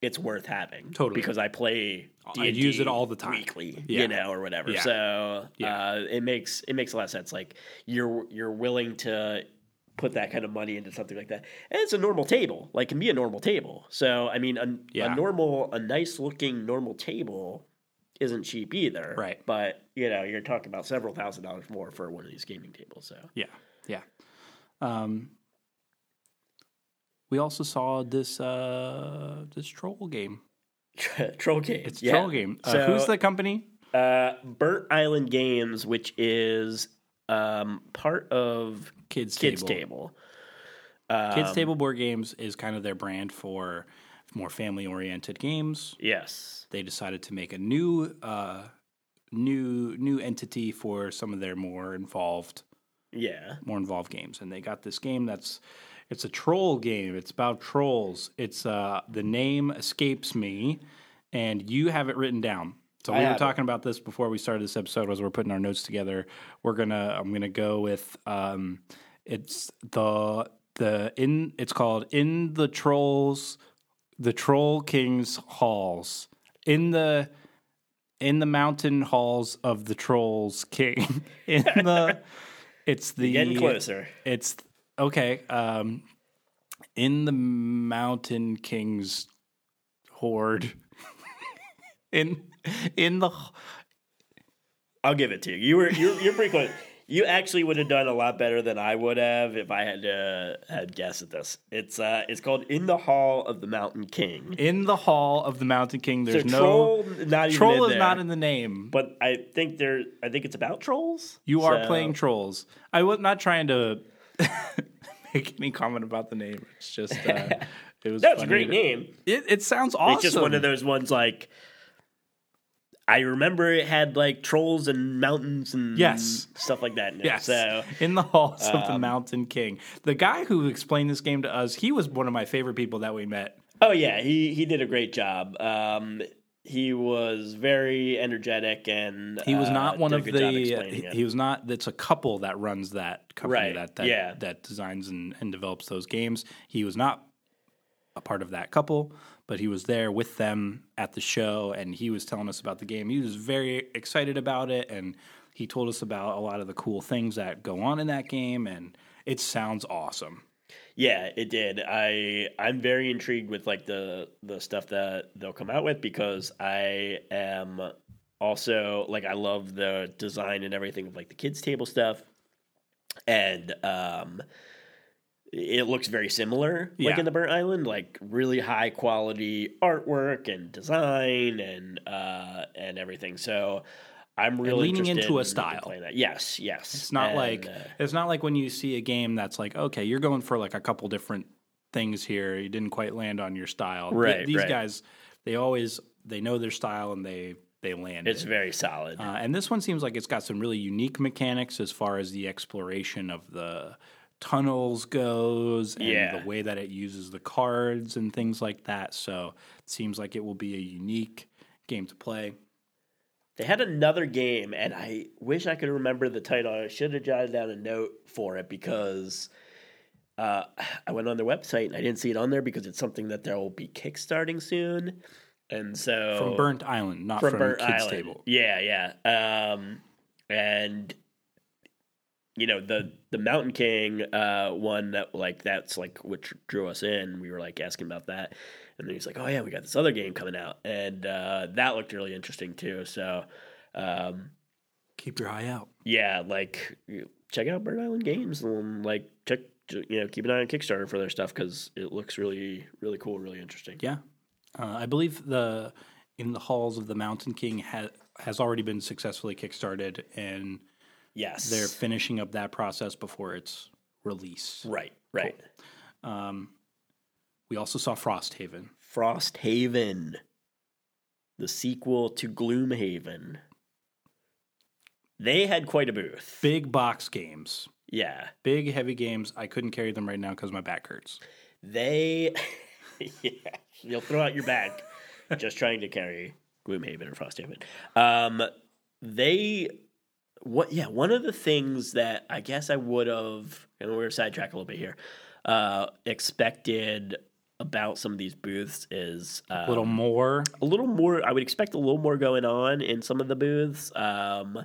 it's worth having Totally. because I play. I use D&D it all the time. weekly, Yeah. you know, or whatever. Yeah. So Yeah. uh, it makes it makes a lot of sense. Like you're you're willing to put that kind of money into something like that, and it's a normal table. Like can be a normal table. So I mean, a, Yeah. a normal, a nice looking normal table isn't cheap either. Right. But you know, you're talking about several thousand dollars more for one of these gaming tables. So Yeah, yeah. Um, we also saw this uh, this troll game. Troll game. It's yeah. troll game. Uh, So, who's the company? uh, Burnt Island Games, which is um, part of Kids kids Table. table. Kids Table Board Games is kind of their brand for more family oriented games. Yes. They decided to make a new uh, new new entity for some of their more involved Yeah. more involved games, and they got this game that's it's a troll game. It's about trolls. It's uh, the name escapes me, and you have it written down. So we were it. talking about this before we started this episode. As we're putting our notes together, we're gonna I'm gonna go with um, it's the the in it's called in the trolls the troll king's halls in the in the mountain halls of the trolls king in the it's the Getting closer. it's okay um in the mountain king's horde in in the I'll give it to you. You were you're, you're pretty close. You actually would have done a lot better than I would have if I had uh, had guessed at this. It's uh, it's called In the Hall of the Mountain King. in the hall of the mountain king there's so no troll, not troll in is not in the name But I think there. I think it's about trolls. You are playing trolls. I was not trying to make any comment about the name. It's just uh, it was. That's a great to- name. It, it sounds awesome. It's just one of those ones like. I remember it had like trolls and mountains and Yes. stuff like that. In it. Yes, So in the halls of the um, Mountain King. The guy who explained this game to us, he was one of my favorite people that we met. Oh yeah, he he did a great job. Um, he was very energetic and He was uh, not one of the. He, was not. That's a couple that runs that company Right, that that, yeah. that designs and, and develops those games. He was not a part of that couple, but he was there with them at the show, and he was telling us about the game. He was very excited about it, and he told us about a lot of the cool things that go on in that game, and it sounds awesome. Yeah, it did. I I'm very intrigued with like the the stuff that they'll come out with because I am also like I love the design and everything of like the kids table stuff, and um, it looks very similar like Yeah. in the Burnt Island, like really high quality artwork and design and uh and everything. So. I'm really leaning into a style. that. Yes, yes. It's not And, like uh, it's not like when you see a game that's like, okay, you're going for like a couple different things here. You didn't quite land on your style. Th- Right, these right. guys, they always they know their style and they they land. it's very solid. Uh, and this one seems like it's got some really unique mechanics as far as the exploration of the tunnels goes and Yeah. the way that it uses the cards and things like that. So it seems like it will be a unique game to play. They had another game, and I wish I could remember the title. I should have jotted down a note for it because uh, I went on their website and I didn't see it on there because it's something that they'll be kickstarting soon. And so From Burnt Island, not from from, Burnt Kids Island. Table. Yeah, yeah. Um, and you know the the Mountain King uh, one that like that's like which drew us in. We were like asking about that, and then he's like, "Oh yeah, we got this other game coming out," and uh, that looked really interesting too. So. Um, Keep your eye out. yeah, like check out Burnt Island Games and like check you know keep an eye on Kickstarter for their stuff because it looks really really cool, really interesting. Yeah, uh, I believe the in the halls of the Mountain King ha- has already been successfully kickstarted, and Yes, they're finishing up that process before it's release. right, right. Um, we also saw Frosthaven. Frosthaven, the sequel to Gloomhaven. They had quite a booth. Big box games, Yeah, big heavy games. I couldn't carry them right now because my back hurts. they. yeah, you'll throw out your back just trying to carry Gloomhaven or Frosthaven. Um, they what yeah one of the things that i guess i would have and we're sidetrack a little bit here uh expected about some of these booths is um, A little more. a little more i would expect a little more going on in some of the booths. Um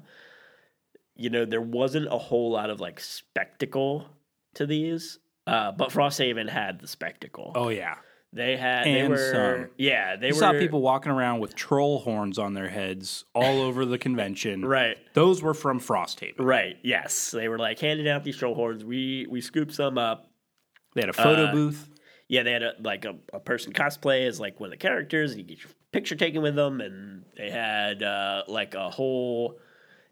you know there wasn't a whole lot of like spectacle to these uh but frosthaven had the spectacle. Oh yeah, they had and they were some. yeah they you were saw people walking around with troll horns on their heads all over the convention. right Those were from Frost Frosthaven. Right. Yes, they were like handing out these troll horns. We we scooped some up. They had a photo Uh, booth. Yeah, they had a, like a, a person cosplay as like one of the characters, and you get your picture taken with them. And they had uh, like a whole.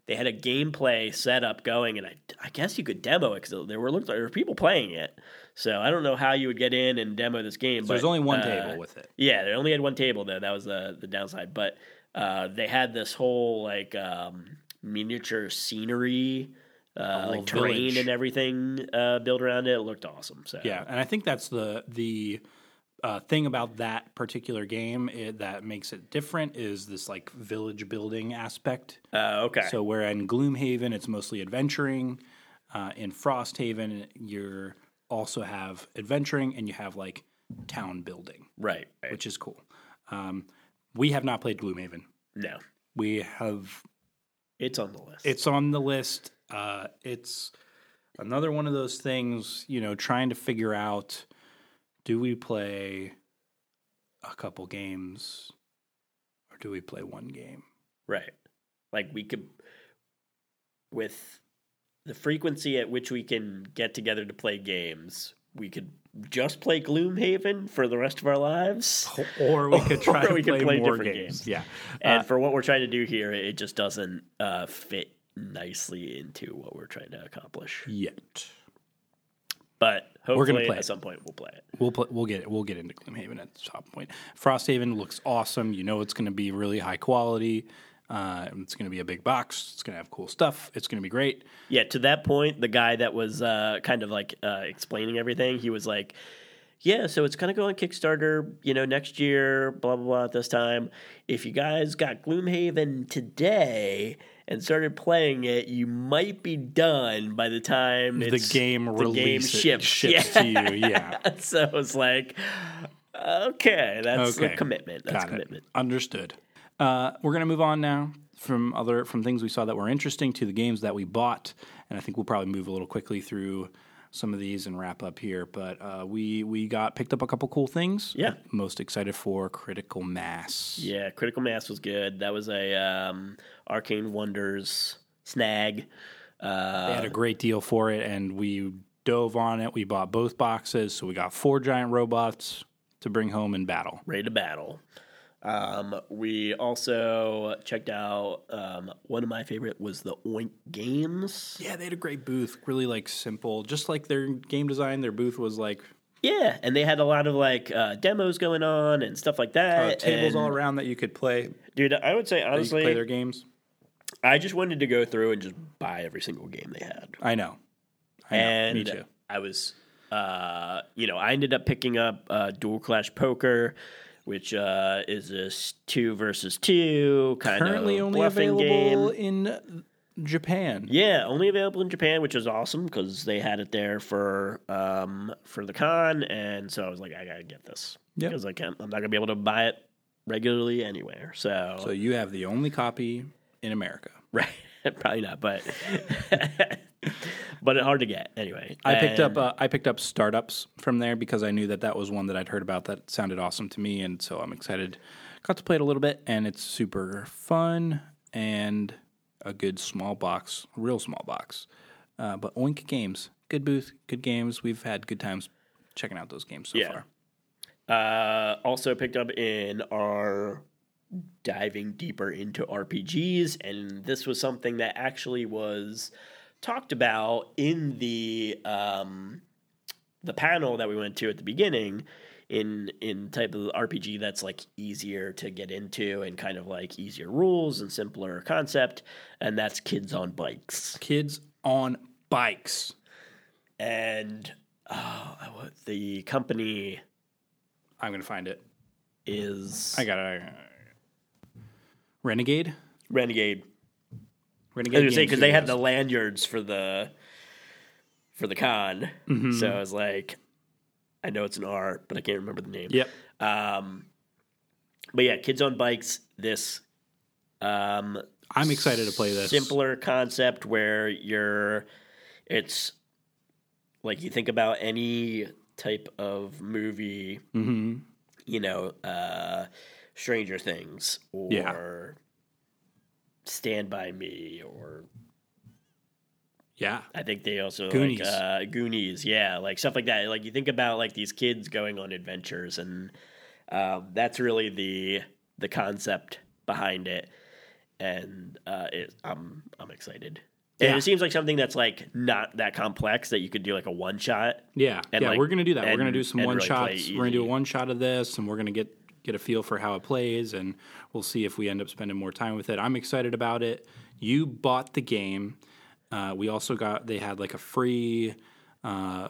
They had a gameplay setup going, and I, I guess you could demo it because there were looked like there were people playing it. So I don't know how you would get in and demo this game. So but, there's only one uh, table with it. Yeah, they only had one table though. That was the the downside. But uh, they had this whole like um, miniature scenery, uh, like terrain village. and everything uh, built around it. It looked awesome. So Yeah, and I think that's the the uh, thing about that particular game it, that makes it different is this like village building aspect. Uh, okay. So where in Gloomhaven it's mostly adventuring, uh, in Frosthaven you also have adventuring and you have like town building, right. right. which is cool. Um, we have not played Gloomhaven. no, We have it's on the list. it's on the list. Uh, it's another one of those things, you know, trying to figure out do we play a couple games or do we play one game? Right. Like we could, with the frequency at which we can get together to play games, we could just play Gloomhaven for the rest of our lives. Or we could try to we could play, play more different games. games. Yeah. And Uh, for what we're trying to do here, it just doesn't uh, fit nicely into what we're trying to accomplish. yet. But We're gonna play at it. some point, we'll play it. We'll pl- we'll get it. we'll get into Gloomhaven at the top point. Frosthaven looks awesome. You know it's going to be really high quality. Uh, it's going to be a big box. It's going to have cool stuff. It's going to be great. Yeah, to that point, the guy that was uh, kind of like uh, explaining everything, he was like, "Yeah, so it's gonna go on Kickstarter, you know, next year, blah blah blah. At this time, if you guys got Gloomhaven today and started playing it, you might be done by the time The game the game ships, ships Yeah. to you. Yeah. so it's like, okay, that's Okay. a commitment. That's Got a commitment. It. Understood. Uh, we're gonna move on now from other from things we saw that were interesting to the games that we bought, and I think we'll probably move a little quickly through some of these and wrap up here. But uh, we we got picked up a couple cool things. Yeah. Most excited for Critical Mass. Yeah, Critical Mass was good. That was a um, Arcane Wonders snag. Uh, They had a great deal for it, and we dove on it. We bought both boxes, so we got four giant robots to bring home in battle. ready to battle. Um, we also checked out um, one of my favorite was the Oink Games. Yeah, they had a great booth. Really like simple, just like their game design. Their booth was like Yeah, and they had a lot of like uh, demos going on and stuff like uh, that. tables and, all around that you could play. Dude, I would say that You could honestly, play their games. I just wanted to go through and just buy every single game they had. I know. I know. and Me too. I was, uh, you know, I ended up picking up uh, Dual Clash Poker, which uh, is this two versus two kind Currently of only available game. in Japan. Yeah, only available in Japan, which is awesome because they had it there for um, for the con, and so I was like, I gotta get this Yep. because I can't. I'm not gonna be able to buy it regularly anywhere. So, So you have the only copy in America. right, probably not, but but hard to get anyway. I picked And- up uh, I picked up startups from there because I knew that that was one that I'd heard about that sounded awesome to me, and so I'm excited. Got to play it a little bit, and it's super fun and a good small box, real small box. Uh, but Oink Games, good booth, good games. We've had good times checking out those games so Yeah. far. Uh, also picked up in our diving deeper into RPGs, and this was something that actually was talked about in the um, the panel that we went to at the beginning. In in type of RPG that's like easier to get into and kind of like easier rules and simpler concept, and that's Kids on Bikes. Kids on bikes. And oh, what- the company I'm gonna find it. is I got it. Renegade. Renegade Renegade. I was say because they had the lanyards for the for the con, Mm-hmm. so I was like, I know it's an R, but I can't remember the name. Yep. Um, but yeah, kids on bikes. This um, I'm excited to play this. simpler concept where you're, it's like you think about any type of movie, Mm-hmm. you know, uh, Stranger Things or Yeah. Stand by Me or Yeah. I think they also Goonies. like uh, Goonies, yeah, like stuff like that. Like you think about like these kids going on adventures, and um, that's really the the concept behind it. And uh, it, I'm I'm excited. And Yeah. it seems like something that's like not that complex that you could do like a one shot. Yeah, And, yeah, like, we're gonna do that. we're gonna do some one really shots. We're gonna do a one shot of this, and we're gonna get get a feel for how it plays, and we'll see if we end up spending more time with it. I'm excited about it. You bought the game. Uh, we also got they had like a free uh,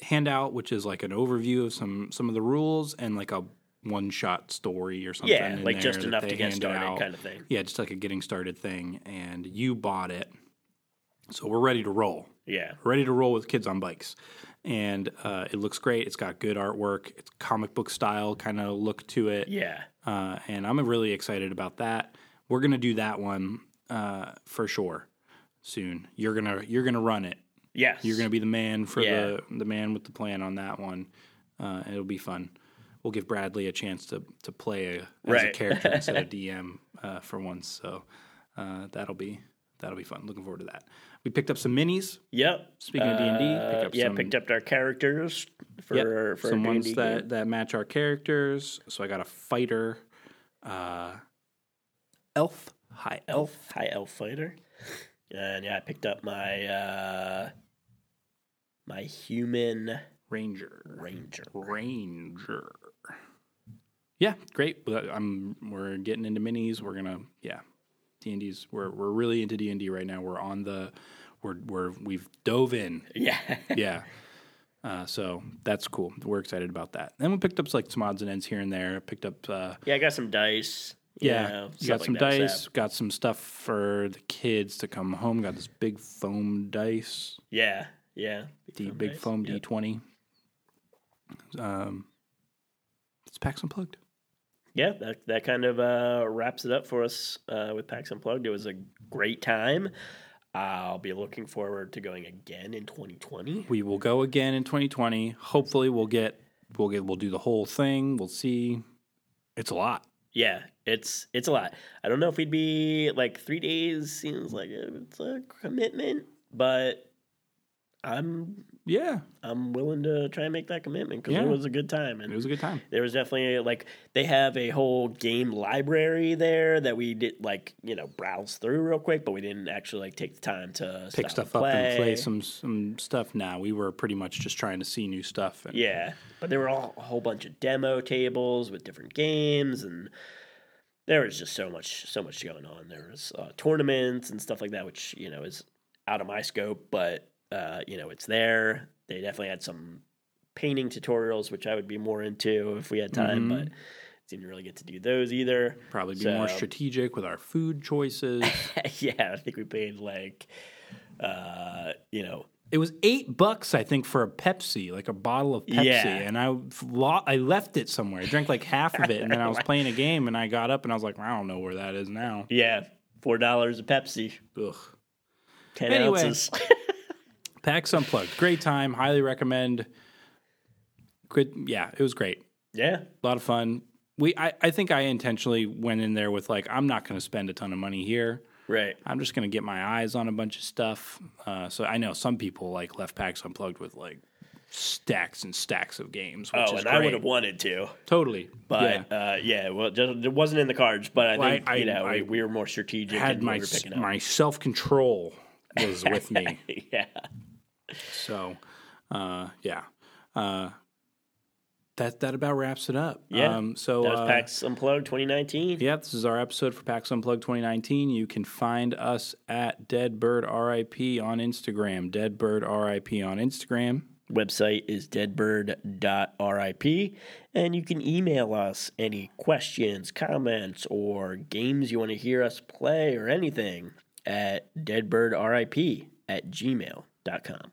handout, which is like an overview of some some of the rules and like a one shot story or something. Yeah, like just enough to get started out. kind of thing. Yeah, just like a getting started thing, and you bought it, so we're ready to roll Yeah. ready to roll with kids on bikes. And uh, it looks great. It's got good artwork. It's comic book style kind of look to it. Yeah. Uh, and I'm really excited about that. We're gonna do that one uh, for sure soon. You're gonna you're gonna run it. Yes. You're gonna be the man for Yeah. the the man with the plan on that one. Uh, it'll be fun. We'll give Bradley a chance to to play a, as a character instead of DM uh, for once. So uh, that'll be that'll be fun. Looking forward to that. We picked up some minis. Yep. Speaking of D&D, pick Uh, up yeah, some- picked up our characters for Yep, for some our ones that, game. that match our characters. So I got a fighter, uh, elf, high elf, elf, high elf fighter. And yeah, I picked up my uh my human ranger, ranger. ranger. Yeah, great. I'm we're getting into minis. We're gonna yeah, D and D's. We're we're really into D and D right now. We're on the we're we're we've dove in. Yeah. yeah. Uh, so that's cool. We're excited about that. Then we picked up like some odds and ends here and there. Picked up uh, yeah, I got some dice. Yeah, know, you got like some dice. Got some stuff for the kids to come home. Got this big foam dice, Yeah, yeah. the foam big dice, foam yep. D twenty. Um, it's PAX Unplugged. Yeah, that that kind of uh, wraps it up for us uh, with PAX Unplugged. It was a great time. I'll be looking forward to going again in 2020. We will go again in 2020. Hopefully, we'll get we'll get we'll do the whole thing. We'll see. It's a lot. Yeah, it's it's a lot. I don't know if we'd be like three days. Seems like it's a commitment, but I'm Yeah, I'm willing to try and make that commitment because Yeah. it was a good time And it was a good time. there was definitely like they have a whole game library there that we did like you know browse through real quick, but we didn't actually like take the time to Pick stuff up and play some some stuff. Now we were pretty much just trying to see new stuff. And Yeah, but there were all, a whole bunch of demo tables with different games, and there was just so much, so much going on. There was uh, tournaments and stuff like that, which you know is out of my scope, but uh, you know it's there. They definitely had some painting tutorials, which I would be more into if we had time, Mhm. but didn't really get to do those either. probably be more strategic with our food choices. yeah, I think we paid like, uh, you know, It was eight bucks, I think, for a Pepsi, like a bottle of Pepsi, Yeah. and I I left it somewhere. I drank like half of it, and then I was playing a game, and I got up, and I was like, well, I don't know where that is now. yeah, four dollars a Pepsi, Ugh. ten Anyway. ounces. PAX Unplugged, great time, highly recommend. Good, yeah, it was great, yeah, a lot of fun. We, I, I think I intentionally went in there with like, I'm not going to spend a ton of money here. right. I'm just going to get my eyes on a bunch of stuff. Uh, so I know some people like left PAX Unplugged with like stacks and stacks of games. Which Oh, and I would have wanted to. totally, But yeah. uh, yeah, well, just, it wasn't in the cards. But I Well, think I- you know I- we, we were more strategic had and my we were picking up. my self control was with me. yeah, So, uh, yeah, uh, that that about wraps it up. Yeah, Um, so that was uh, PAX Unplugged 2019. Yeah, this is our episode for PAX Unplugged 2019. You can find us at Dead Bird RIP on Instagram. Dead Bird RIP on Instagram. Website is deadbird.rip, and you can email us any questions, comments, or games you want to hear us play or anything at deadbirdrip at gmail.com.